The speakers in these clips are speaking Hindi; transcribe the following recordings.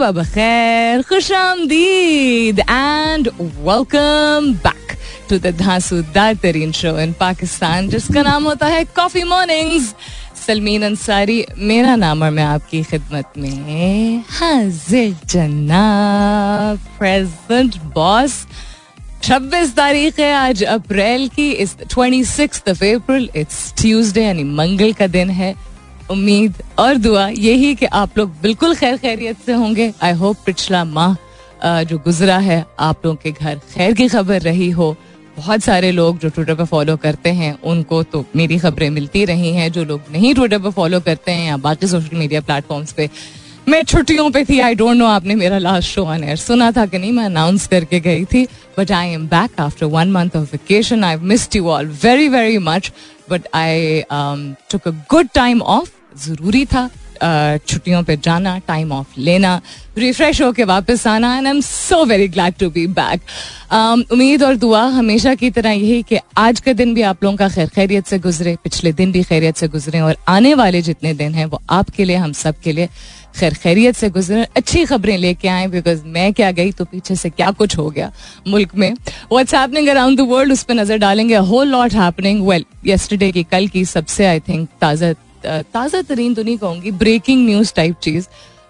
सुबह बखैर खुश आमदीद and welcome back to the धांसूदार तरीन शो इन पाकिस्तान जिसका नाम होता है कॉफ़ी मॉर्निंग्स सलमीन अंसारी, मेरा नाम और मैं आपकी खिदमत में हाजिर जनाब प्रेजेंट बॉस 26 तारीख है आज अप्रैल की, इस 26th of April it's Tuesday यानी मंगल का दिन है। उम्मीद और दुआ यही कि आप लोग बिल्कुल खैर खैरियत से होंगे। आई होप पिछला माह जो गुजरा है, आप लोगों के घर खैर की खबर रही हो। बहुत सारे लोग जो ट्विटर पर फॉलो करते हैं, उनको तो मेरी खबरें मिलती रही हैं। जो लोग नहीं ट्विटर पर फॉलो करते हैं या बाकी सोशल मीडिया प्लेटफॉर्म्स पे मैं छुट्टियों पे थी आई डोंट नो आपने मेरा लास्ट शो ऑन एयर सुना था कि नहीं? मैं अनाउंस करके गई थी but I am back after one month of vacation I missed you all very very much but I took a good time off ज़रूरी था छुट्टियों पे जाना टाइम ऑफ़ लेना रिफ्रेश होके वापस आना and I am so very glad to be back उम्मीद और दुआ हमेशा की तरह यही कि आज का दिन भी आप लोगों का खैर खैरियत से गुजरे, पिछले दिन भी खैरियत से गुजरे, और आने वाले जितने दिन हैं वो आपके लिए, हम सब के लिए खैर खैरियत से गुजरे, अच्छी खबरें लेके आए बिकॉज़ मैं क्या गई तो पीछे से क्या कुछ हो गया मुल्क में। What's happening around the world उस पर नज़र डालेंगे। Whole lot happening well yesterday की कल की सबसे आई थिंक ताज़ा ताज़ा तरीन तो नहीं कहूँगी ब्रेकिंग न्यूज़ टाइप चीज़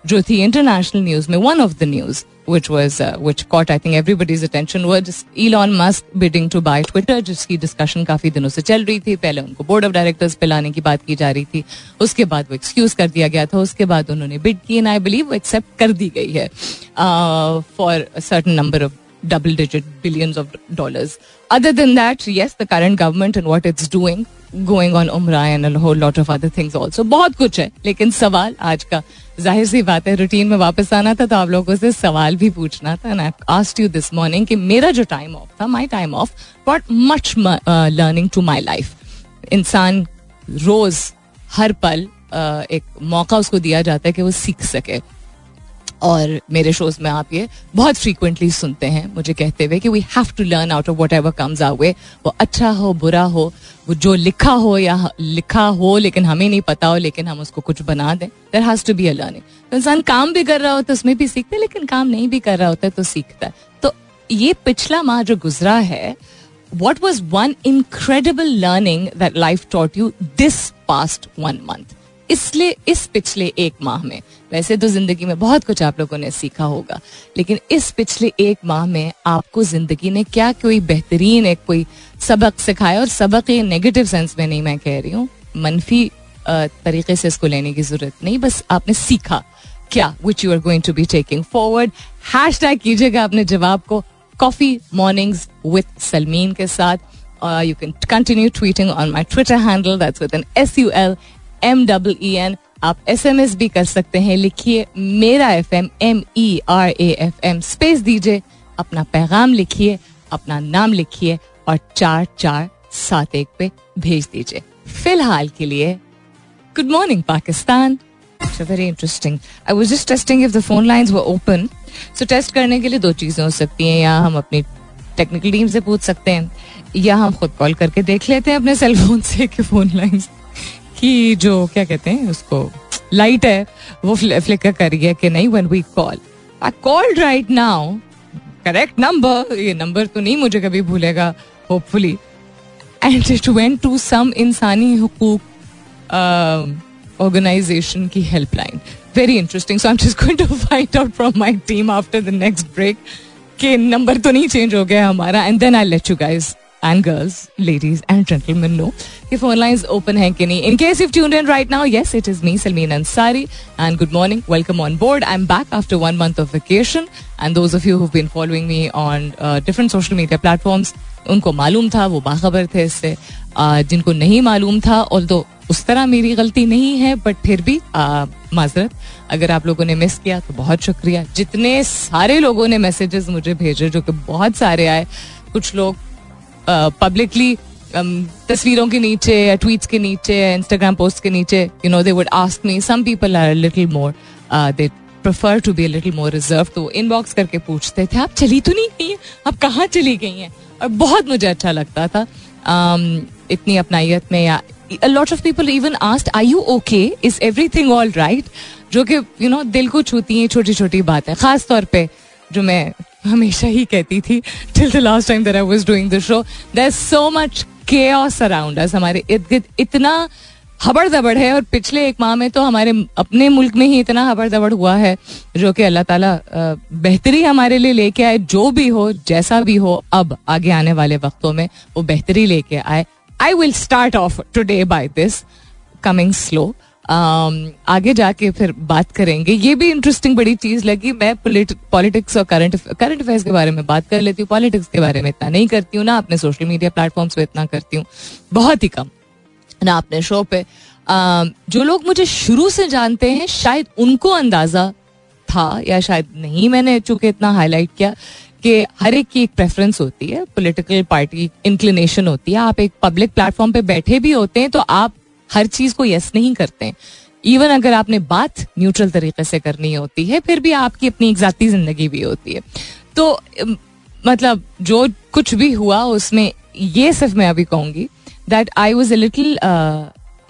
जो थी इंटरनेशनल न्यूज़ में one of the news which was uh, which caught I think everybody's attention was Elon Musk bidding to buy Twitter जिसकी डिस्कशन काफ़ी दिनों से चल रही थी। पहले उनको बोर्ड ऑफ़ डायरेक्टर्स पे लाने की बात की जा रही थी। उसके बाद वो एक्सक्यूज कर दिया गया था। उसके बाद उन्होंने बिड की एंड आई बिलीव वो एक्सेप्ट कर दी गई है for certain number of double digit billions of dollars. Other than that, yes, the current government and what it's doing, going on Umrah and a whole lot of other things also. बहुत कुछ है लेकिन सवाल आज का ज़ाहिर सी बात है रूटीन में वापस आना था तो आप लोगों से सवाल भी पूछना था and I asked you this morning कि मेरा जो टाइम ऑफ़ था my time off but much learning to my life इंसान रोज हर पल uh, एक मौका उसको दिया जाता है कि वो सीख सके और मेरे शोज़ में आप ये बहुत फ्रीक्वेंटली सुनते हैं, मुझे कहते हुए कि we have to learn out of whatever comes our way वो अच्छा हो, बुरा हो, वो जो लिखा हो या लिखा हो, लेकिन हमें नहीं पता हो, लेकिन हम उसको कुछ बना दें। There has to be a learning तो इंसान काम भी कर रहा होता है, उसमें भी सीखता है, लेकिन काम नहीं भी कर रहा होता है तो सीखता है। तो ये पिछला माह जो गुजरा है, what was one incredible learning that life taught you this past one month? इसलिए, इस पिछले एक माह में, वैसे तो ज़िंदगी में बहुत कुछ आप लोगों ने सीखा होगा, लेकिन इस पिछले एक माह में आपको ज़िंदगी ने क्या कोई बेहतरीन एक कोई सबक सिखाया? और सबक ये नेगेटिव सेंस में नहीं मैं कह रही हूँ। मनफी तरीके से इसको लेने की ज़रूरत नहीं, बस आपने सीखा क्या which you are going to be taking forward hash कीजिएगा अपने जवाब को कॉफ़ी मॉर्निंग्स विथ सलमीन के साथ। You can continue tweeting on my Twitter handle that's with N S U L M double E N आप एस एम एस भी कर सकते हैं। लिखिए मेरा F M M E R A F M space दीजिए, अपना पैगाम लिखिए, अपना नाम लिखिए और चार चार सात एक पे भेज दीजिए। फ़िलहाल के लिए good morning Pakistan. Very interesting I was just testing if the phone lines were open so test करने के लिए दो चीज़ें हो सकती हैं। या हम अपनी टेक्निकल टीम से पूछ सकते हैं, या हम खुद कॉल करके देख लेते हैं अपने सेलफोन से कि फ़ोन लाइन्स की जो, क्या कहते हैं, उसको लाइट है, वो फ्लिकर कर रही है कि नहीं one we call I called right now correct number ये नंबर तो नहीं मुझे कभी भूलेगा hopefully and it went to some इंसानी हुकूक ऑर्गेनाइजेशन की helpline very interesting so I am just going to find out from my team after the next break कि नंबर तो नहीं चेंज हो गया हमारा. And then I let you guys and girls ladies and gentleman लो ये फ़ोन लाइंस ओपन है कि नहीं? In if tuned in right now yes it is me Salmeen Ansari and good morning welcome on board I am back after one month of vacation and those of you been following me on different social media platforms उनको मालूम था, वो बाखबर थे इससे। uh, जिनको नहीं मालूम था और तो उस तरह मेरी गलती नहीं है बट फिर भी uh, माजरत, अगर आप लोगों ने मिस किया तो बहुत शुक्रिया। जितने सारे लोगों ने मैसेजेस मुझे भेजे, जो कि बहुत सारे आए, कुछ लोग पब्लिकली तस्वीरों के नीचे या ट्वीट्स के नीचे या इंस्टाग्राम पोस्ट के नीचे you know they would ask me some people are little more they prefer to be little more reserve तो इनबॉक्स करके पूछते थे आप चली तो नहीं गई हैं? आप कहाँ चली गई हैं? और बहुत मुझे अच्छा लगता था um, इतनी अपनाइत में या lot of people even asked I you okay is everything all right जो कि यू नो दिल को छूती हैं छोटी छोटी बातें खास तौर पे जो मैं हमेशा ही कहती थी till the last time that I was doing the show there so much chaos around us हमारे इर्द गिर्द इतना हबड़ दबड़ है और पिछले एक माह में तो हमारे अपने मुल्क में ही इतना हबड़ दबड़ हुआ है, जो कि अल्लाह ताला बेहतरी हमारे लिए लेके आए, जो भी हो, जैसा भी हो, अब आगे आने वाले वक्तों में वो बेहतरी लेके आए। I will start off today by this coming slow आगे जाके फिर बात करेंगे। ये भी इंटरेस्टिंग बड़ी चीज़ लगी। मैं पॉलिटिक्स और करंट करंट अफेयर्स के बारे में बात कर लेती हूँ। पॉलिटिक्स के बारे में इतना नहीं करती हूँ, ना अपने सोशल मीडिया प्लेटफॉर्म्स पे इतना करती हूँ। बहुत ही कम, ना अपने शो पे। जो लोग मुझे शुरू से जानते हैं, शायद उनको अंदाज़ा था या शायद नहीं मैंने चूँकि इतना हाईलाइट किया कि हर एक की एक प्रेफरेंस होती है पॉलिटिकल पार्टी इंक्लिनेशन होती है। आप एक पब्लिक प्लेटफॉर्म पे बैठे भी होते हैं तो आप हर चीज़ को यस नहीं करते। इवन अगर आपने बात न्यूट्रल तरीके से करनी होती है, फिर भी आपकी अपनी एक जाती ज़िंदगी भी होती है। तो मतलब जो कुछ भी हुआ, उसमें ये सिर्फ़ मैं अभी कहूँगी that I was a little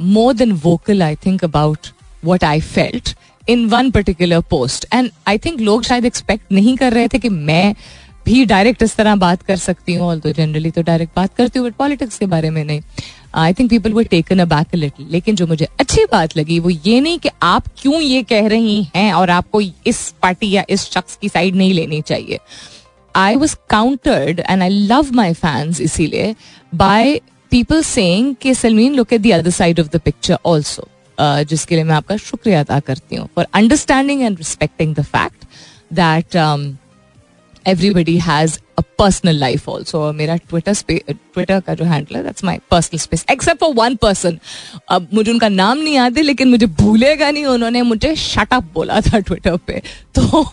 more than vocal I think about what I felt in one particular post and I think लोग शायद एक्सपेक्ट नहीं कर रहे थे कि मैं भी डायरेक्ट इस तरह बात कर सकती हूँ तो जनरली तो डायरेक्ट बात करती हूँ बट पॉलिटिक्स के बारे में नहीं। I think people were taken aback little लेकिन जो मुझे अच्छी बात लगी वो ये नहीं कि आप क्यों ये कह रही हैं और आपको इस पार्टी या इस शख्स की साइड नहीं लेनी चाहिए। I was countered and I love my fans इसीलिए बाय पीपल सेइंग कि Salmeen look at the other side of the picture also जिसके लिए मैं आपका शुक्रिया अदा करती हूँ। For understanding and respecting the fact that everybody has a personal life also मेरा ट्विटर ट्विटर का जो हैंडल है that's my personal space except for one person अब मुझे उनका नाम नहीं याद है, लेकिन मुझे भूलेगा नहीं उन्होंने मुझे शटअप बोला था ट्विटर पे। तो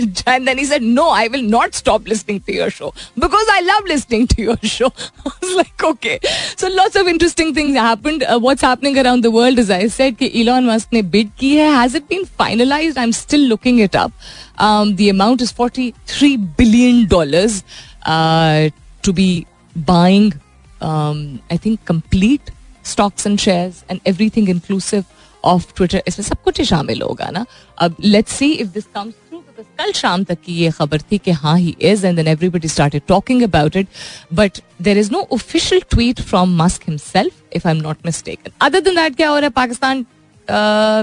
जयंदनी से no I will not stop listening to your show because I love listening to your show like okay so lots of interesting things happened what's around the world is I said कि इलॉन मस्क ने बिड की है. Has it been finalised I am still looking it up the amount is forty three billion billion dollars uh, to be buying, um, I think, complete stocks and shares and everything inclusive of Twitter इसमें सब कुछ ही शामिल होगा ना अब let's see if this comes through because कल शाम तक की ये खबर थी कि हाँ he is and then everybody started talking about it but there is no official tweet from Musk himself if I am not mistaken other than that क्या हो रहा है पाकिस्तान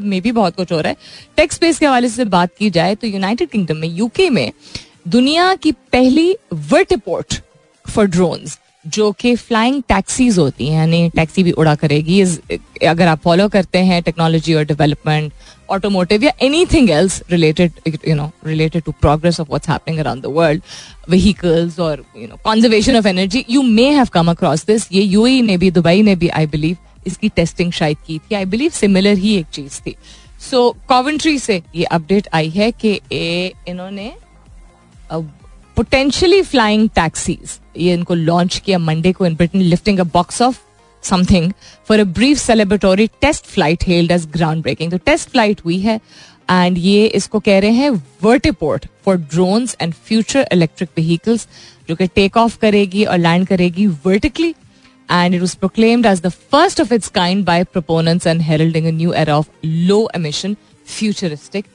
में भी बहुत कुछ हो रहा है टेक्स स्पेस के हवाले से बात की जाए तो यूनाइटेड किंगडम में यूके में दुनिया की पहली वर्टिपोर्ट फॉर ड्रोन्स जो कि फ्लाइंग टैक्सीज होती हैं यानी टैक्सी भी उड़ा करेगी अगर आप फॉलो करते हैं टेक्नोलॉजी और डेवलपमेंट ऑटोमोटिव या anything else related you know related to progress of what's happening around the world vehicles और you know conservation of energy you may have come across this ये यूएई ने भी दुबई ने भी आई बिलीव इसकी टेस्टिंग शायद की थी. आई बिलीव सिमिलर ही एक चीज़ थी. सो so, कॉवेंट्री से ये अपडेट आई है कि इन्होंने पोटेंशियली फ्लाइंग टैक्सीज ये इनको लॉन्च किया मंडे को in Britain lifting a box of something for a brief celebratory test flight held as ground breaking test flight हुई है एंड ये इसको कह रहे हैं vertiport for drones and future electric vehicles जो कि टेक ऑफ़ करेगी और लैंड करेगी vertically it was proclaimed as the first of its kind by proponents and heralding a new era of low emission futuristic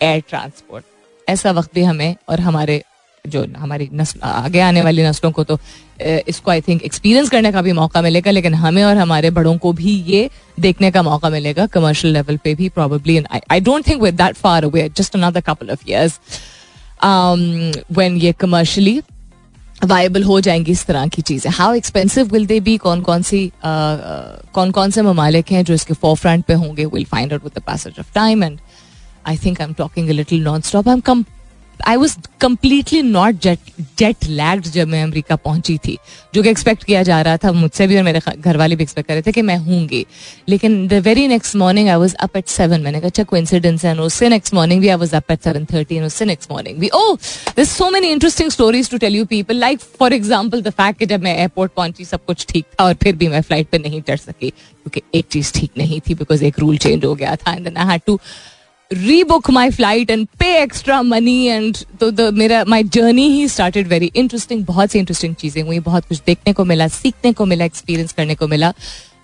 air transport. ऐसा वक्त भी हमें और हमारे जो हमारी नस्ल, आगे आने वाली नस्लों को तो इसको आई थिंक एक्सपीरियंस करने का भी मौका मिलेगा, लेकिन हमें और हमारे बड़ों को भी ये देखने का मौका मिलेगा कमर्शियल लेवल पे भी probably I don't think with that far away just another couple of years when ये कमर्शियली वायबल हो जाएँगी इस तरह की चीज़ें। How expensive will they be कौन कौन सी कौन कौन से ममालिक हैं जो इसके फोर फ्रंट पे होंगे? Will find out with the passage of time and I think I am talking little non stop I am come I was completely not jet jet lagged जब मैं अमेरिका पहुँची थी, जो कि एक्सपेक्ट किया जा रहा था मुझसे भी और मेरे घर वाले भी एक्सपेक्ट कर रहे थे कि मैं हूँगी। लेकिन the very next morning I was up at seven मैंने कहा अच्छा कोइंसिडेंस है उससे नेक्स्ट मॉर्निंग भी I was up at seven thirty उससे नेक्स्ट मॉर्निंग भी. ओ this so many interesting stories to tell you people like for example the fact कि जब मैं एयरपोर्ट पहुँची, सब कुछ ठीक था, और फिर भी मैं फ़्लाइट पर नहीं चढ़ सकी, क्योंकि एक चीज़ ठीक नहीं थी बिकॉज़ एक रूल चेंज हो गया था and then I had to rebook my flight and pay extra money and तो मेरा माई जर्नी ही स्टार्टेड वेरी इंटरेस्टिंग बहुत सी इंटरेस्टिंग चीज़ें हुई, बहुत कुछ देखने को मिला, सीखने को मिला एक्सपीरियंस करने को मिला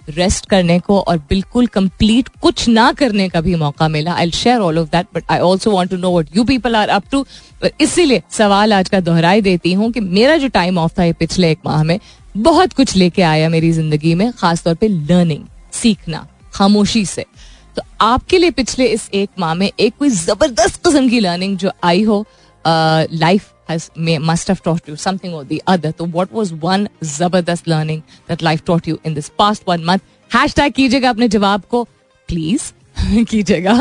रेस्ट करने को और बिल्कुल कंप्लीट कुछ ना करने का भी मौका मिला। I share all of that but I also want to know what you people are up to इसीलिए सवाल आज का दोहराई देती हूँ कि मेरा जो टाइम ऑफ़ था ये पिछले एक माह में, बहुत कुछ लेके आया मेरी ज़िंदगी में, खासतौर पर लर्निंग सीखना, खामोशी से। तो आपके लिए पिछले इस एक माह में एक कोई ज़बरदस्त किस्म की लर्निंग जो आई हो life must have taught you something or the other. So what was one ज़बरदस्त learning that life taught you in this past one month? Hashtag कीजिएगा अपने जवाब को प्लीज़ कीजिएगा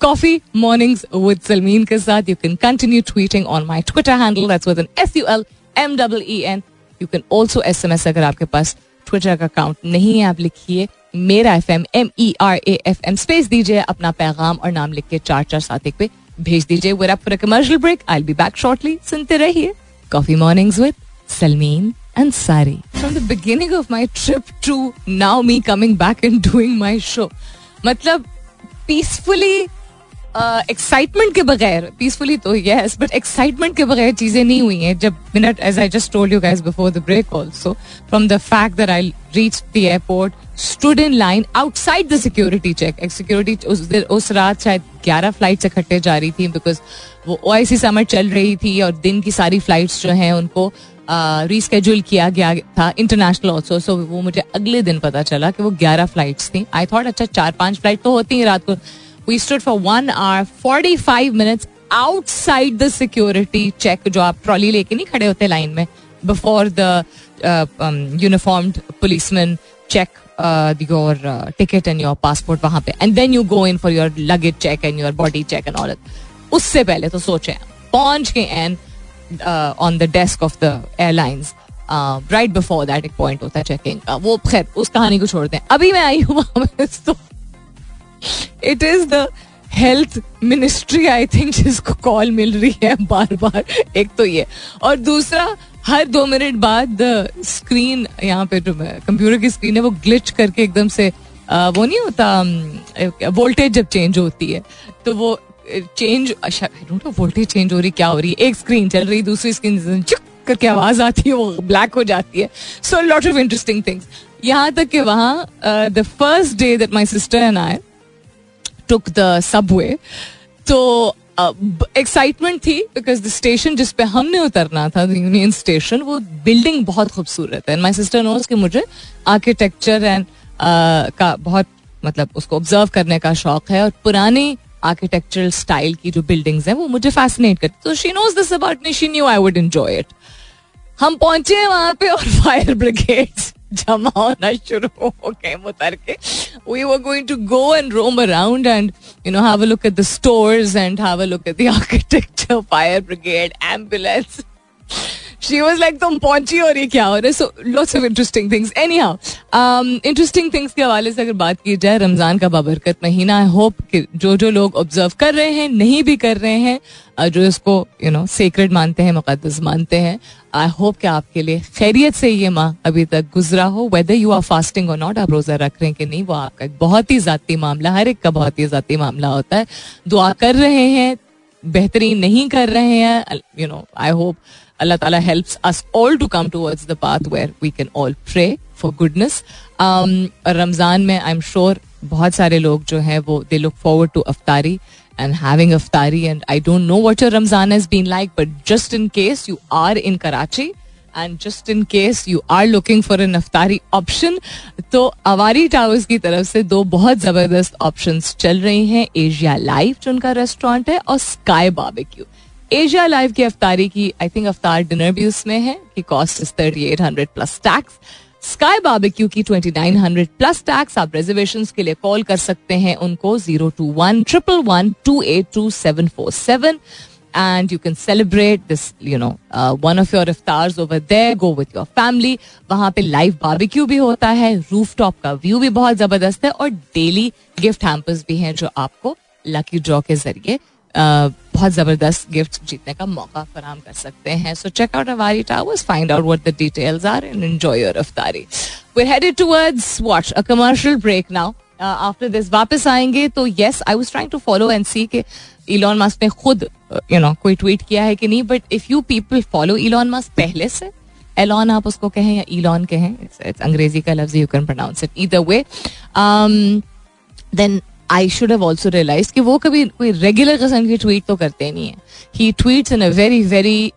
कॉफ़ी मॉर्निंग्स विद सलमीन के साथ you can continue tweeting on my Twitter handle that's with N S U L M double E N you can also S M S अगर आपके पास ट्विटर का अकाउंट नहीं है, आप लिखिए मेरा F M M E R A F M space दीजिए अपना पैगाम और नाम लिख के चार चार सात एक पे भेज दीजिए we're up commercial break I be back shortly सुनते रहिए coffee mornings with Salmeen and Sari. From the beginning of my trip to now me coming back and doing my show. मतलब पीसफुली एक्साइटमेंट के बगैर पीसफुली तो यस बट एक्साइटमेंट के बगैर चीज़ें नहीं हुई हैं जब minute as I just told you guys before the break also from the fact that I reach the airport stood in line outside the security check security उस दिन, उस रात शायद ग्यारह फ़्लाइट इकट्ठे जा रही थी बिकॉज़ वो ओ आई सी समर चल रही थी और दिन की सारी फ्लाइट्स जो हैं उनको रीस्केड्यूल किया गया था इंटरनेशनल ऑल्सो सो वो मुझे अगले दिन पता चला कि वो ग्यारह फ्लाइट्स थी. आई थॉट अच्छा चार पाँच फ़्लाइट तो होती हैं रात को. We stood for one hour forty five minutes outside the security check जो आप ट्रॉली लेके नहीं खड़े होते लाइन में before the uniformed policeman check your ticket and your passport वहाँ पे. And then you go in for your luggage check and your body check and all उससे पहले तो सोचे पहुँच के and on the desk of the airlines right before that एक पॉइंट होता है चेकिंग का. वो खैर, उस कहानी को छोड़ते हैं. अभी मैं आई हूँ it is the health ministry I think जिसको कॉल मिल रही है बार बार एक तो ये। और दूसरा, हर दो मिनट बाद स्क्रीन यहाँ पे जो कंप्यूटर की स्क्रीन है, वो ग्लिच करके एकदम से वो नहीं होता वोल्टेज जब चेंज होती है तो वो चेंज अच्छा वोल्टेज चेंज हो रही, क्या हो रही है? एक स्क्रीन चल रही, दूसरी स्क्रीन चुक करके आवाज़ आती है, वो ब्लैक हो जाती है। So lot of interesting things यहाँ तक कि वहाँ the first day that my sister and I took the subway तो एक्साइटमेंट थी बिकॉज़ द स्टेशन जिस पे हमने उतरना था यूनियन स्टेशन वो बिल्डिंग बहुत खूबसूरत है। माई सिस्टर नोज़ कि मुझे आर्किटेक्चर एंड का बहुत मतलब उसको ऑब्ज़र्व करने का शौक है और पुराने आर्किटेक्चरल स्टाइल की जो बिल्डिंग्स हैं, वो मुझे फैसिनेट करती तो she knows this about me she knew I would enjoy it हम पहुँचे वहाँ पे और फायर ब्रिगेड जमा होना शुरू हो गए उतर के we were going to go and roam around and you know have a look at the stores and have a look at the architecture fire brigade ambulance she was like तुम पहुँची और ये क्या हो रहा है? So lots of interesting things anyhow interesting things के हवाले से अगर बात की जाए, रमज़ान का बाबरकत महीना आई होप कि जो जो लोग ऑब्ज़र्व कर रहे हैं, नहीं भी कर रहे हैं जो इसको यू नो सेक्रेट मानते हैं मुकदस मानते हैं आई होप कि आपके लिए खैरियत से ये माह अभी तक गुजरा हो। वेदर यू आर फास्टिंग और नॉट आप रोजा रख रहे हैं कि नहीं, वो आपका एक बहुत ही जाती मामला, हर एक का बहुत ही जाती मामला होता है। दुआ कर रहे हैं, बेहतरीन नहीं कर रहे हैं you know I hope Allah Taala helps us all to come towards the path where we can all pray for goodness Ramzan में आई एम श्योर बहुत सारे लोग जो हैं वो they look forward to iftari and having iftari and I don't know what your Ramzan has been like but just in case you are in Karachi and just in case you are looking for an iftari option तो अवारी टावर्स की तरफ़ से दो बहुत ज़बरदस्त ऑप्शन चल रही हैं. एशिया लाइफ जो उनका रेस्टोरेंट है, और स्काई बाबे क्यू एशिया लाइव की अफ्तारी की आई थिंक अफ्तार डिनर भी उसमें है कि cost is thirty eight hundred plus tax Sky Barbecue की twenty nine hundred plus tax आप रिजर्वेशन के लिए कॉल कर सकते हैं उनको zero two one triple one two eight two seven four seven and you can celebrate this you know uh, one of your iftars over there. Go with your family. वहाँ पे लाइव बारबेक्यू भी होता है रूफ टॉप का व्यू भी बहुत ज़बरदस्त है और डेली गिफ्ट हैम्पर्स भी हैं जो आपको लकी ड्रॉ के ज़रिए बहुत ज़बरदस्त गिफ्ट जीतने का मौका फराम कर सकते हैं। So check out Avari Towers find out what the details are and enjoy your iftari we headed towards watch a commercial break now after this वापस आएँगे तो yes I was trying to follow and see के इलॉन मस्क ने खुद यू नो कोई ट्वीट किया है कि नहीं but if you people follow Elon Musk पहले से एलॉन आप उसको कहें या इलॉन कहें इट्स अंग्रेज़ी का लफ्ज you can pronounce it either way then I should have also realise कि वो कभी कोई रेगुलर किस्म की ट्वीट तो करते नहीं है ही tweets in a very very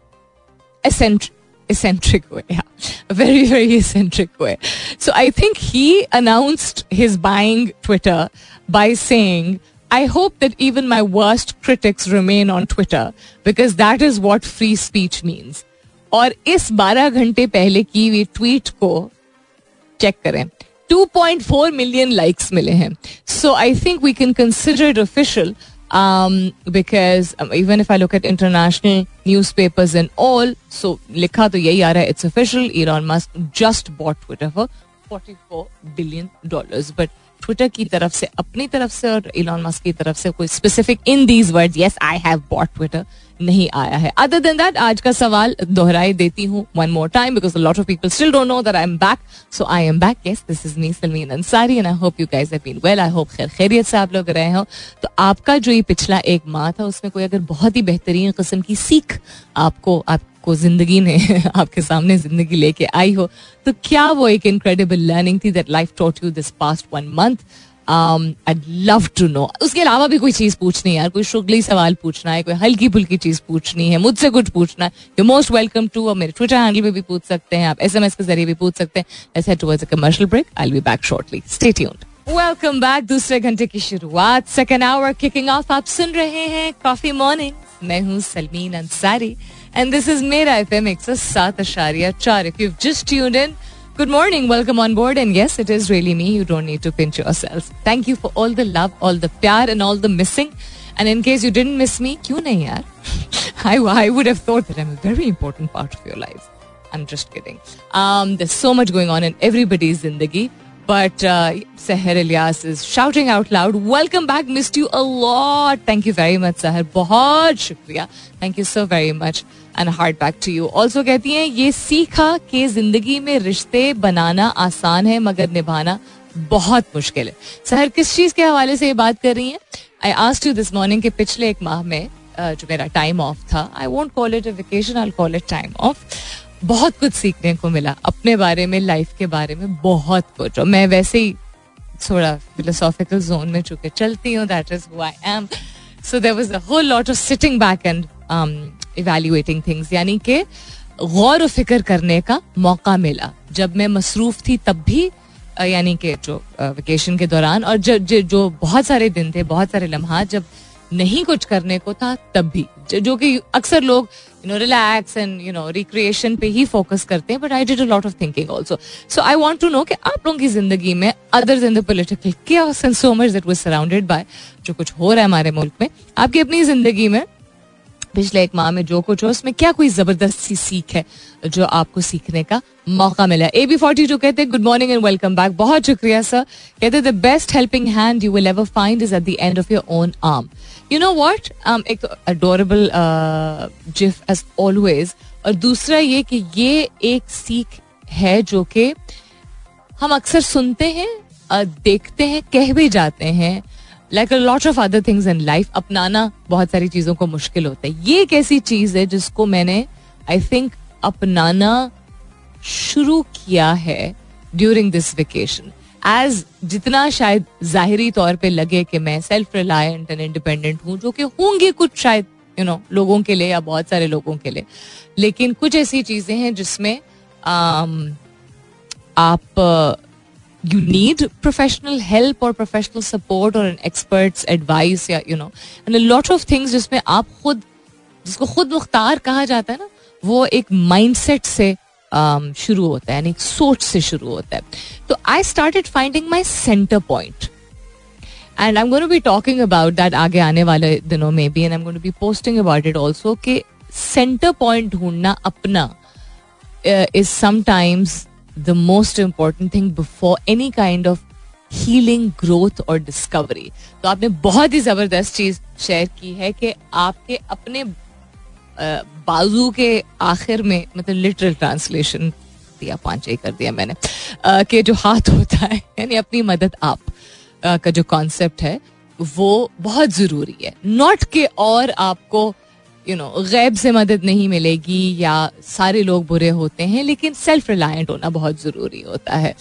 eccentric way. Yeah, very, very eccentric way. So I think he announced his buying Twitter by saying, I hope that even my worst critics remain on Twitter because that is what free speech means. और इस 12 घंटे पहले की हुई ट्वीट को चेक करें 2.4 मिलियन लाइक्स मिले हैं so I think we can consider it official um, because um, even if I look at international newspapers and all, so लिखा तो यही आ रहा है it's official. Elon Musk just bought Twitter for 44 billion dollars. But Twitter की तरफ़ से अपनी तरफ़ से और इलॉन मस्क की तरफ़ से कोई specific in these words yes I have bought Twitter नहीं आया है। अदर देन दैट आज का सवाल दोहराई देती हूँ one more time because lot of people still don't know that I am back so I am back yes this is me Salmeen Ansari and I hope you guys have been well I hope खैर खैरियत से आप लोग रहे हो। तो आपका जो ये पिछला एक माह था, उसमें कोई अगर बहुत ही बेहतरीन किस्म की सीख आपको आपको ज़िंदगी ने, आपके सामने ज़िंदगी लेके आई हो तो क्या वो एक इनक्रेडिबल लर्निंग थी that life taught you this past one month I love to know उसके अलावा भी कोई चीज़ पूछनी है यार, कोई शुगली सवाल पूछना है, कोई हल्की फुल्की चीज़ पूछनी है, मुझसे कुछ पूछना है यू मोस्ट वेलकम टू और मेरे ट्विटर हैंडल पे भी पूछ सकते हैं, आप एसएमएस के ज़रिए भी पूछ सकते हैं। Commercial break I be back shortly stay welcome back दूसरे घंटे की शुरुआत सेकेंड आवर किकिंग ऑफ़ आप सुन रहे हैं कॉफ़ी मॉर्निंग मैं हूँ Salmeen Ansari and this is Mera F M एक सौ सात अशारिया चार. If you just tuned in Good morning, welcome on board. And yes, it is really me. You don't need to pinch yourself. Thank you for all the love, all the pyar, and all the missing. And in case you didn't miss me, क्यों नहीं यार? I, I would have thought that I'm a very important part of your life. I'm just kidding. Um, there's so much going on in everybody's zindagi. But uh, Sahar Ilyas is shouting out loud, Welcome back, missed you a lot. Thank you very much, Sahar. बहुत शुक्रिया. Thank you so very much. And heart back to you also कहती हैं ये सीखा कि ज़िंदगी में रिश्ते बनाना आसान है मगर निभाना बहुत मुश्किल है सहर किस चीज़ के हवाले से ये बात कर रही हैं I asked you this morning के पिछले एक माह में जो मेरा टाइम ऑफ़ था I won't call it a vacation I call it time off बहुत कुछ सीखने को मिला। अपने बारे में लाइफ के बारे में बहुत कुछ। और मैं वैसे ही थोड़ा फिलोसॉफिकल जोन में चुके चलती हूँ that is I am so there was whole lot of sitting back and evaluating things यानी कि गौर फ़िक्र करने का मौका मिला। जब मैं मसरूफ थी तब भी यानी कि जो वेकेशन के दौरान और जो, जो जो बहुत सारे दिन थे बहुत सारे लम्हा जब नहीं कुछ करने को था, तब भी। जो कि अक्सर लोग you know relax and you know recreation पे ही फोकस करते हैं but I did a lot of thinking also so I want to know कि आप लोगों की ज़िंदगी में other than the political chaos so much that was surrounded by जो कुछ हो रहा है हमारे मुल्क में, आपकी अपनी ज़िंदगी में, पिछले एक माह में जो कुछ हो, उसमें क्या कोई ज़बरदस्त सी सीख है, जो आपको सीखने का मौका मिला? ए बी फोर्टी टू कहते good morning and welcome back बहुत शुक्रिया सर कहते the best helping hand you will ever find is at the end of your own arm you know what एक अडोरेबल जिफ एज ऑलवेज और दूसरा ये कि ये एक सीख है जो कि हम अक्सर सुनते हैं देखते हैं, कह भी जाते हैं। Like a lot of other things in life अपनाना बहुत सारी चीज़ों को मुश्किल होता है। ये एक ऐसी चीज़ है जिसको मैंने आई थिंक अपनाना शुरू किया है ड्यूरिंग दिस वेकेशन एज जितना शायद जाहरी तौर पे लगे कि मैं सेल्फ रिलायंट एंड इंडिपेंडेंट हूँ जो कि होंगी कुछ शायद यू नो लोगों के लिए या बहुत सारे लोगों के लिए। लेकिन कुछ ऐसी चीज़ें हैं जिसमें um, आप यू नीड प्रोफेशनल हेल्प और प्रोफेशनल सपोर्ट और expert's advice या know and a lot of things जिसमें आप खुद जिसको खुद मुख्तार कहा जाता है ना वो एक माइंडसेट से शुरू होता है, यानी सोच से शुरू होता है। तो I started finding my center point and I am going be talking about that आगे आने वाले दिनों में भी and I am going be posting about it also कि सेंटर पॉइंट ढूंढना अपना is sometimes the most important thing before any kind of healing growth और डिस्कवरी तो आपने बहुत ही ज़बरदस्त चीज़ शेयर की है कि आपके अपने बाजू के आखिर में मतलब लिटरल ट्रांसलेशन दिया, पाँच कर दिया मैंने। कि जो हाथ होता है, यानी अपनी मदद आप का जो कॉन्सेप्ट है, वो बहुत ज़रूरी है। नॉट के और आपको यू नो गैब से मदद नहीं मिलेगी या सारे लोग बुरे होते हैं, लेकिन सेल्फ रिलायंट होना बहुत ज़रूरी होता है।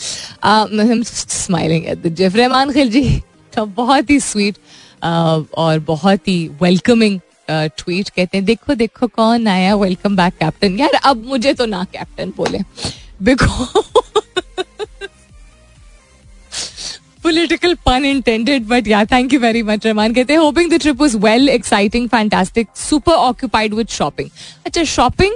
स्माइलिंग जेफ खिलजी तो बहुत ही स्वीट और बहुत ही वेलकमिंग ट्वीट कहते हैं, देखो देखो कौन आया? वेलकम बैक कैप्टन यार, अब मुझे तो ना कैप्टन बोले। Because political pun intended but यार thank you very much Raman कहते हैं hoping the trip was well exciting fantastic super occupied with shopping अच्छा शॉपिंग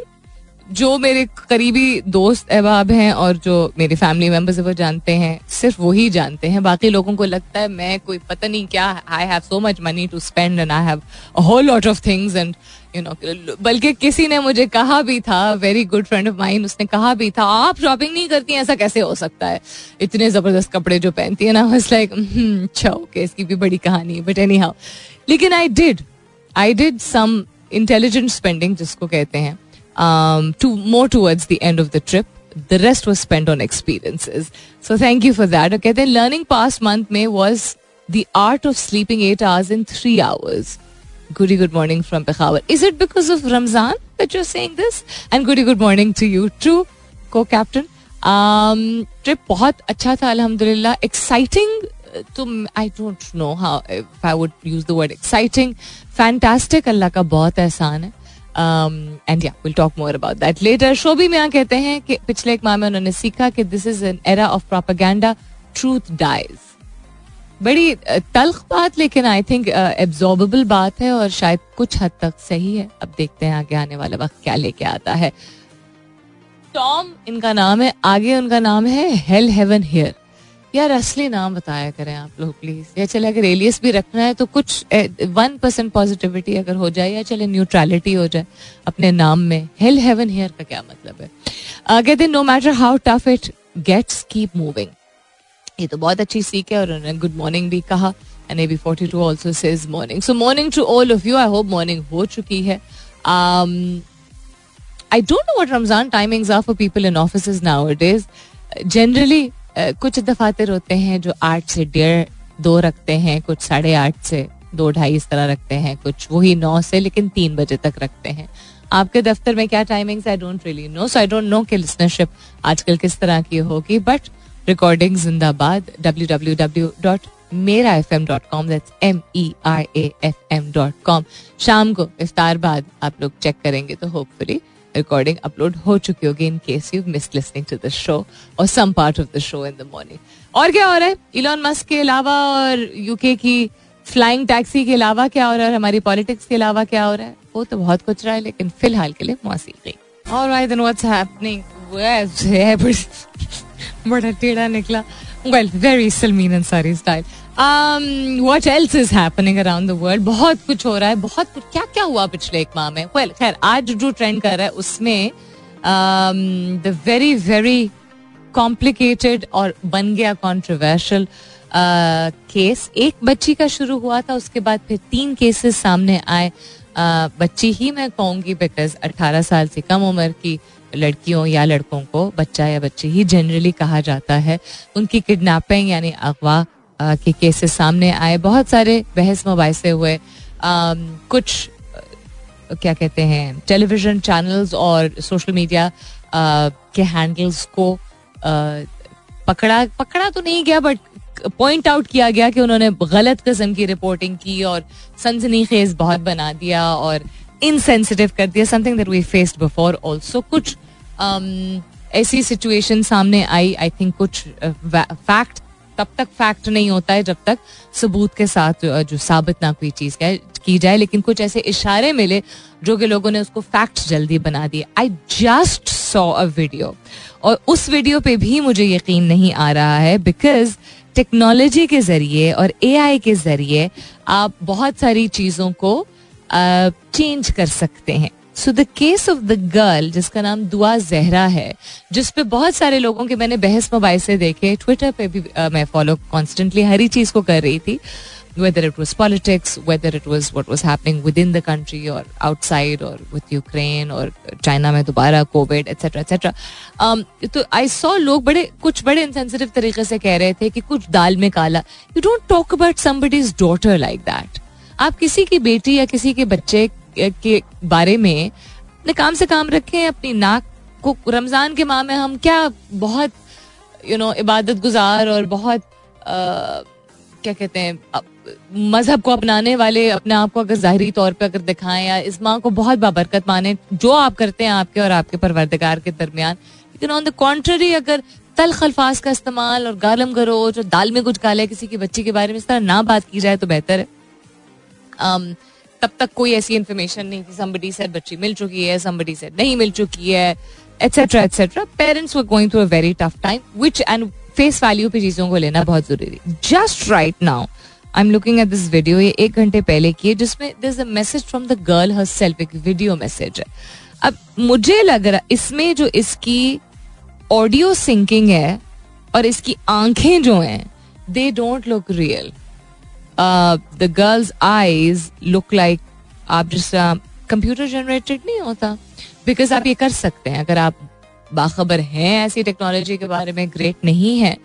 जो मेरे करीबी दोस्त अहबाब हैं और जो मेरे फैमिली मेंबर्स वो जानते हैं। सिर्फ़ वही जानते हैं। बाकी लोगों को लगता है मैं कोई पता नहीं क्या I have so much money to spend and I have whole lot of things and you know बल्कि किसी ने मुझे कहा भी था very good friend of mind उसने कहा भी था, आप शॉपिंग नहीं करती ऐसा कैसे हो सकता है? इतने ज़बरदस्त कपड़े जो पहनती है ना बस लाइक अच्छा ओके इसकी भी बड़ी कहानी है बट एनी हाउ लेकिन I did I did some intelligent spending जिसको कहते हैं। To more towards the end of the trip the rest was spend on experiences so thank you for that कहते हैं लर्निंग पास्ट मंथ में was the art of sleeping eight hours in three hours Goody good morning from Peshawar. Is it because of Ramzan that you're saying this? And goody good morning to you too, co-captain. Um, trip बहुत अच्छा था अल्हम्दुलिल्लाह एक्साइटिंग तो I don't know how if I would use the word exciting fantastic Allah का बहुत एहसान है And ya will talk more about that later Shobhi मियाँ कहते हैं कि पिछले एक माह में उन्होंने सीखा कि this is an era of propaganda truth dies बड़ी तल्ख बात, लेकिन आई थिंक एब्जॉर्बेबल बात है और शायद कुछ हद तक सही है। अब देखते हैं आगे आने वाला वक्त क्या लेके आता है। टॉम, इनका नाम है, आगे उनका नाम है हेल हेवन हेयर यार, असली नाम बताया करें आप लोग प्लीज़ या चले, अगर एलियस भी रखना है तो कुछ वन परसेंट पॉजिटिविटी अगर हो जाए, या चले न्यूट्रलिटी हो जाए अपने नाम में. हेल हेवन हेयर का क्या मतलब है? कहते no matter how tough it gets keep moving ये तो बहुत अच्छी सीख है, और उन्होंने गुड मॉर्निंग भी कहा and A B forty two also says morning so morning to all of you I hope morning हो चुकी है. I don't know what Ramzan timings are for people in office now it is generally कुछ दफातर होते हैं जो आठ से डेढ़, दो रखते हैं, कुछ साढ़े आठ से दो ढाई इस तरह रखते हैं, कुछ वही नौ से लेकिन तीन बजे तक रखते हैं। आपके दफ्तर में क्या timings I don't really know so I don't know कि लिसनरशिप आजकल किस तरह की होगी बट रिकॉर्डिंग जिंदाबाद W W W dot Mera F M dot com that's M E I A F M dot com शाम को इफ्तार बाद आप लोग चेक करेंगे तो होपफुली रिकॉर्डिंग अपलोड हो चुकी होगी in case you miss listening to the show और some part of the show in the morning और क्या हो रहा है? इलॉन मस्क के अलावा और यूके की फ्लाइंग टैक्सी के अलावा क्या हो रहा है? हमारी पॉलिटिक्स के अलावा क्या हो रहा है? वो तो बहुत कुछ रहा है लेकिन फ़िलहाल के लिए मौसीकी Alright, then what's happening? बड़ा टेढ़ा निकला। Well very Salmeen Ansari style what else is happening around the world बहुत कुछ हो रहा है बहुत कुछ। क्या क्या हुआ पिछले एक माह में? वेल खैर आज जो ट्रेंड कर रहा है उसमें द वेरी वेरी कॉम्प्लिकेटेड और बन गया कॉन्ट्रोवर्शियल केस uh, एक बच्ची का शुरू हुआ था उसके बाद फिर तीन केसेस सामने आए। Uh, बच्ची ही मैं कहूँगी बिकॉज़ 18 साल से कम उम्र की लड़कियों या लड़कों को बच्चा या बच्ची ही जनरली कहा जाता है। उनकी किडनैपिंग यानी अगवा के केसेस सामने आए। बहुत सारे बहस मुबासे हुए। कुछ क्या कहते हैं टेलीविज़न चैनल्स और सोशल मीडिया के हैंडल्स को पकड़ा। पकड़ा तो नहीं गया बट पॉइंट आउट किया गया कि उन्होंने गलत किस्म की रिपोर्टिंग की और सनसनी खेज बहुत बना दिया और इनसेंसिटिव कर दिया। Something that we faced before also कुछ ऐसी सिचुएशन सामने आई। आई थिंक कुछ फैक्ट तब तक फैक्ट नहीं होता है जब तक सबूत के साथ जो साबित ना कोई चीज़ की जाए। लेकिन कुछ ऐसे इशारे मिले जो कि लोगों ने उसको फैक्ट जल्दी बना दिए। I just saw a video और उस वीडियो पे भी मुझे यकीन नहीं आ रहा है बिकॉज़ टेक्नोलॉजी के ज़रिए और एआई के ज़रिए आप बहुत सारी चीज़ों को चेंज कर सकते हैं। So the case of the girl जिसका नाम दुआ जहरा है जिस पे बहुत सारे लोगों के मैंने बहस मोबाइल से देखे ट्विटर पे भी uh, मैं फॉलो कॉन्स्टेंटली हर ही चीज़ को कर रही थी whether it was politics, whether it was what was happening within the country or outside or with Ukraine or China में दोबारा कोविड एट्सेट्रा एट्सेट्रा तो आई सॉ लोग बड़े कुछ बड़े इनसेंसिटिव तरीके से कह रहे थे कि कुछ दाल में काला। You don't talk about somebody's daughter like that आप किसी की बेटी या किसी के बच्चे के बारे में, अपने काम से काम रखें, अपनी नाक को, रमज़ान के माह में हम क्या बहुत यू नो इबादत गुजार और बहुत क्या कहते हैं मज़हब को अपनाने वाले, अपने आप को अगर जाहरी तौर पे अगर दिखाएँ या इस माँ को बहुत बाबरकत माने, जो आप करते हैं आपके और आपके परवरदगार के दरमियान, लेकिन ऑन द कॉन्ट्ररी अगर तल खलफाज का इस्तेमाल और गालम गरो जो दाल में कुछ गाले किसी की बच्चे के बारे में, इस तरह ना बात की जाए तो बेहतर है। तब तक कोई ऐसी इन्फॉर्मेशन नहीं थी समबडी से बच्ची मिल चुकी है समबडी से नहीं मिल चुकी है etcetera etcetera parents were going through a very tough time which and face value पे चीज़ों को लेना बहुत ज़रूरी just right now I am looking at this video ये एक घंटे पहले की है, जिसमें this a message from the girl her self एक वीडियो मैसेज है. अब मुझे लग रहा, इसमें जो इसकी ऑडियो सिंकिंग है और इसकी आँखें जो हैं they don't look real the girl's eyes look like आप जिस कंप्यूटर जनरेटेड नहीं होता। बिकॉज़ आप ये कर सकते हैं। अगर आप बाखबर हैं ऐसी टेक्नोलॉजी के बारे में ग्रेट नहीं है।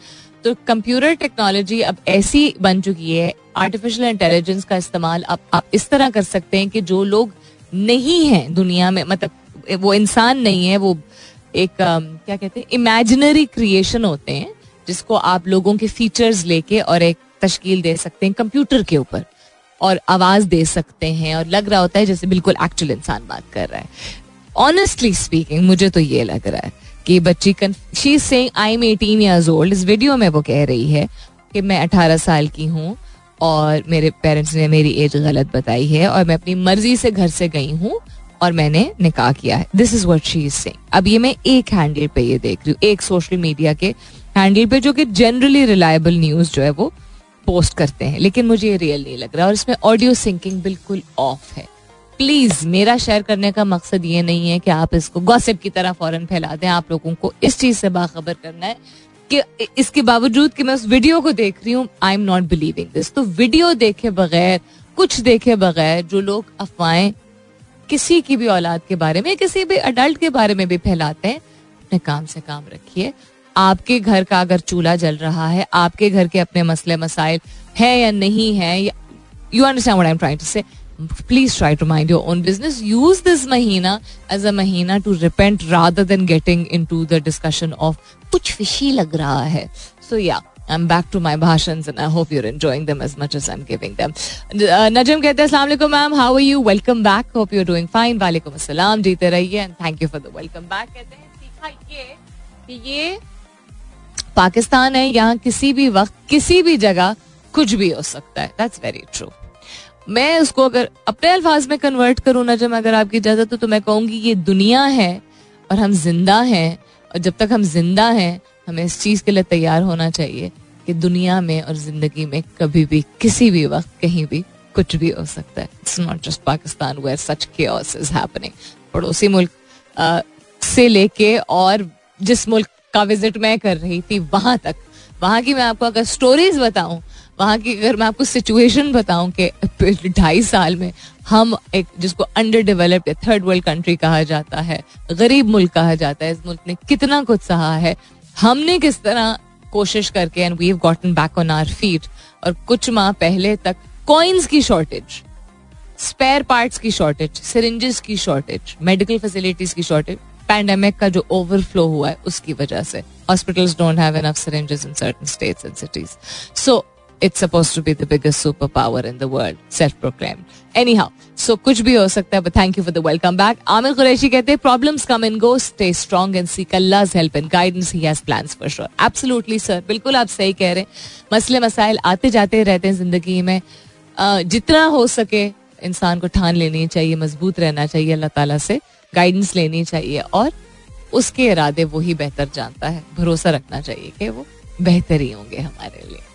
तो कंप्यूटर टेक्नोलॉजी अब ऐसी बन चुकी है। आर्टिफिशियल इंटेलिजेंस का इस्तेमाल अब आप इस तरह कर सकते हैं कि जो लोग नहीं हैं दुनिया में मतलब वो इंसान नहीं है, वो एक क्या कहते हैं इमेजिनरी क्रिएशन होते हैं, जिसको आप लोगों के फीचर्स लेके और एक तश्कील दे सकते हैं कंप्यूटर के ऊपर और आवाज़ दे सकते हैं और लग रहा होता है जैसे बिल्कुल एक्चुअल इंसान बात कर रहा है। ऑनेस्टली स्पीकिंग मुझे तो ये लग रहा है कि बच्ची she saying I am eighteen years old इस वीडियो में वो कह रही है कि मैं अठारह साल की हूँ और मेरे पेरेंट्स ने मेरी एज गलत बताई है और मैं अपनी मर्ज़ी से घर से गई हूँ और मैंने निकाह किया है। This is what she is saying अब ये मैं एक हैंडल पे ये देख रही हूँ, एक सोशल मीडिया के हैंडल पे जो कि जनरली रिलायबल न्यूज़ जो है वो पोस्ट करते हैं, लेकिन मुझे ये रियल नहीं लग रहा और इसमें ऑडियो सिंकिंग बिल्कुल ऑफ़ है। प्लीज़ मेरा शेयर करने का मकसद ये नहीं है कि आप इसको गॉसिप की तरह फ़ौरन फैला दें, आप लोगों को इस चीज़ से बाखबर करना है कि इसके बावजूद कि मैं उस वीडियो को देख रही हूँ I am not believing this तो वीडियो देखे बगैर, कुछ देखे बगैर जो लोग अफवाहें किसी की भी औलाद के बारे में, किसी भी अडल्ट के बारे में भी फैलाते हैं, अपने काम से काम रखिए। आपके घर का अगर चूल्हा जल रहा है आपके घर के अपने मसले मसाइल है या नहीं है you understand I am trying to say please try to mind your own business use this mahina as a mahina to repent rather than getting in to the discussion of कुछ फिशी लग रहा है। सो या I'm back to my bhashans and I hope you're enjoying them as much as I'm giving them. Uh, Najim कहते हैं अस्सलाम ma'am how are you welcome back hope you doing fine वालेकुम अस्सलाम जीते रहिए and thank you for the welcome back कहते हैं सीखा ये पाकिस्तान है, यहाँ किसी भी वक्त, किसी भी जगह कुछ भी हो सकता है। दैट्स वेरी ट्रू मैं उसको अगर अपने अल्फाज में कन्वर्ट करूँ ना, जब अगर आपकी इजाज़त हो तो मैं कहूँगी ये दुनिया है और हम ज़िंदा हैं, और जब तक हम ज़िंदा हैं, हमें इस चीज़ के लिए तैयार होना चाहिए कि दुनिया में और ज़िंदगी में कभी भी, किसी भी वक्त, कहीं भी कुछ भी हो सकता है। It's not just Pakistan where such chaos is happening पड़ोसी मुल्क से लेके और जिस मुल्क का विज़िट मैं कर रही थी, वहाँ तक। वहाँ की मैं आपको अगर स्टोरीज बताऊँ, वहाँ की अगर मैं आपको सिचुएशन बताऊँ कि ढाई साल में हम एक, जिसको under developed third world country कहा जाता है, गरीब मुल्क कहा जाता है, इस मुल्क ने कितना कुछ सहा है, हमने किस तरह कोशिश करके and we gotten back on our feet और कुछ माह पहले तक कॉइन्स की शॉर्टेज स्पेयर पार्ट्स की शॉर्टेज सिरिंजेस की शॉर्टेज मेडिकल फैसिलिटीज़ की शॉर्टेज पैंडेमिक का जो ओवरफ्लो हुआ है, उसकी वजह से hospitals don't have enough syringes in certain states and cities so it's suppose to be the biggest super power in the world self proclaim anyhow so कुछ भी हो सकता है but thank you for the welcome back Aamir Qureshi कहते हैं problems come and go stay strong and seek Allah's help and guidance he has plans for sure absolutely sir बिल्कुल आप सही कह रहे हैं। मसले मसाइल आते जाते रहते हैं ज़िंदगी में। जितना हो सके, इंसान को ठान लेनी चाहिए, मज़बूत रहना चाहिए अल्लाह ताला से। गाइडेंस लेनी चाहिए और उसके इरादे वो ही बेहतर जानता है भरोसा रखना चाहिए कि वो बेहतर ही होंगे हमारे लिए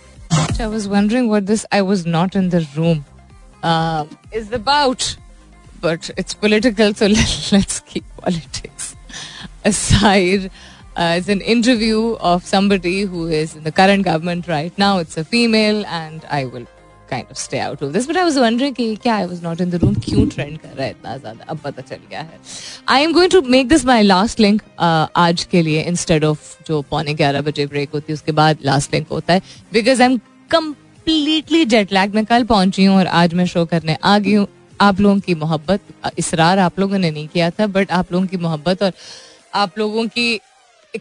what this I was not in the room uh, is about. But it's political, so let, let's aside. Uh, an interview of somebody who is in the current government right now. It's a female, and I will kind of stay out of this. But I was wondering कि क्या I was not in the room? क्यों trend कर रहा है इतना ज़्यादा? अब पता चल गया है। I am going to make this my last link uh, आज के लिए instead of जो पौने ग्यारह बजे ब्रेक होती है उसके बाद लास्ट लिंक होता है। Because I am completely jet lag मैं कल पहुँची हूँ और आज मैं शो करने आ गई हूँ। आप लोगों की मोहब्बत इसरार आप लोगों ने नहीं किया था बट आप लोगों की मोहब्बत और आप लोगों की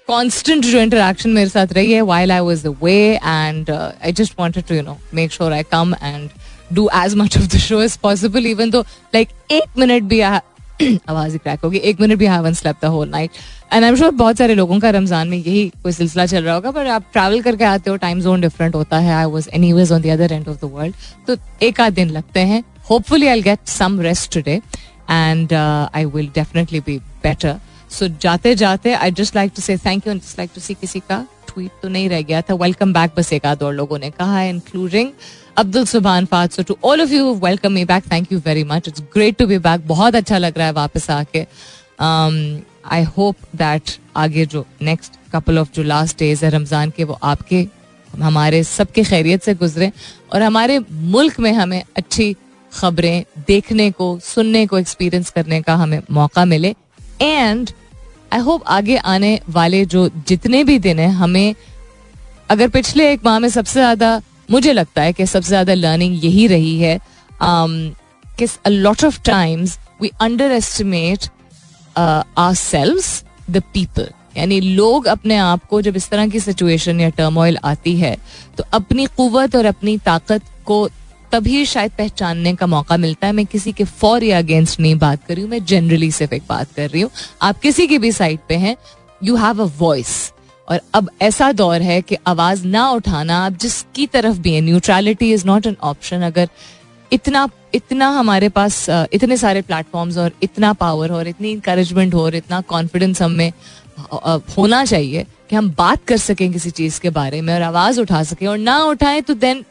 कांस्टेंट जो इंटरेक्शन मेरे साथ रही है while I was away and I just wanted to you know make sure I come and do as much of the show as possible even though like एक मिनट भी आवाज़ ही क्रैक होगी। एक मिनट भी haven't slept the whole night and I am sure बहुत सारे लोगों का रमज़ान में यही कोई सिलसिला चल रहा होगा, पर आप ट्रैवल करके आते हो टाइम जोन डिफरेंट होता है। I was anyways on the other end of the world तो एक आध दिन लगते हैं। Hopefully I get some rest today and I will definitely be better so जाते जाते I just like to say thank you just like to see किसी का ट्वीट तो नहीं रह गया था. वेलकम बैक बस एक आध और लोगों ने कहा है including Abdul Subhan Fahad so to all of you welcome me back thank you very much it's great to be back बहुत अच्छा लग रहा है वापस आके. आई होप दैट आगे जो नेक्स्ट कपल ऑफ़ जो लास्ट डेज़ है रमज़ान के, वो आपके, हमारे सबके खैरियत से गुजरे और हमारे मुल्क में हमें अच्छी खबरें देखने को, सुनने को एक्सपीरियंस करने का हमें मौका मिले. एंड आई होप आगे आने वाले जो जितने भी दिन हैं, हमें, अगर पिछले एक माह में सबसे ज़्यादा, मुझे लगता है कि सबसे ज़्यादा लर्निंग यही रही है कि lot of times we under estimate our selves the people यानी लोग अपने आप को जब इस तरह की सिचुएशन या टर्मोइल आती है तो अपनी कुवत और अपनी ताकत को तभी शायद पहचानने का मौका मिलता है। मैं किसी के फॉर या अगेंस्ट नहीं बात कर रही हूँ, मैं जनरली सिर्फ़ एक बात कर रही हूँ। आप किसी की भी साइड पे हैं यू हैव अ वॉइस और अब ऐसा दौर है कि आवाज़ ना उठाना, आप जिसकी तरफ़ भी है neutrality is not an option अगर इतना इतना हमारे पास इतने सारे प्लेटफॉर्म्स और इतना पावर और इतनी इंकरेजमेंट हो और इतना कॉन्फिडेंस हमें होना चाहिए कि हम बात कर सकें किसी चीज़ के बारे में और आवाज़ उठा सकें। और ना उठाएँ तो then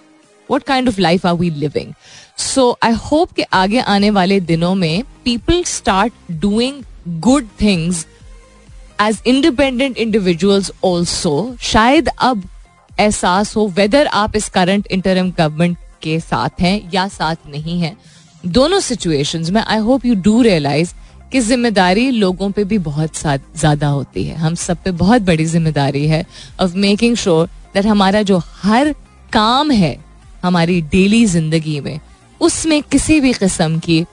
what kind of life are we living so I hope कि आगे आने वाले दिनों में people start doing good things as independent individuals also शायद अब एहसास हो वेदर आप इस करंट इंटरम गवर्नमेंट के साथ हैं या साथ नहीं है, दोनों सिचुएशंस में I hope you do realize कि ज़िम्मेदारी लोगों पे भी बहुत ज़्यादा होती है। हम सब पे बहुत बड़ी ज़िम्मेदारी है ऑफ़ मेकिंग श्योर दैट हमारा जो हर काम है हमारी डेली ज़िंदगी में, उसमें किसी भी किस्म की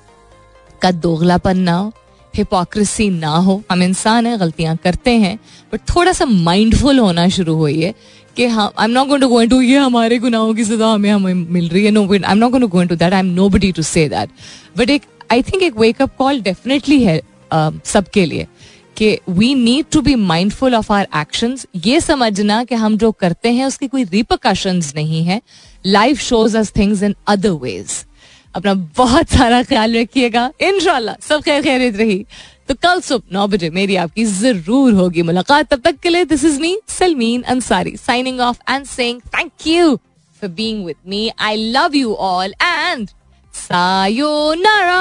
का दोगलापन ना हो हिपोक्रेसी ना हो। हम इंसान है, गलतियाँ करते हैं बट थोड़ा सा माइंडफुल होना शुरू हुई कि हाँ I am not going to go into ये हमारे गुनाहों की सजा हमें हमें मिल रही है। No I am not going to into that I am nobody to say that but एक आई थिंक एक वेकअप कॉल डेफिनेटली है सबके लिए। कि we need to be mindful of our action ये समझना कि हम जो करते हैं, उसकी कोई रिपोकशन नहीं है। Life shows us things in other ways अपना बहुत सारा ख्याल रखिएगा। इनशाला सब खैर खैरियत रही। तो कल सुबह नौ बजे मेरी आपकी ज़रूर होगी मुलाकात। तब तक के लिए this is me Salmeen Ansari signing off and saying thank you for being with me I love you all and sayonara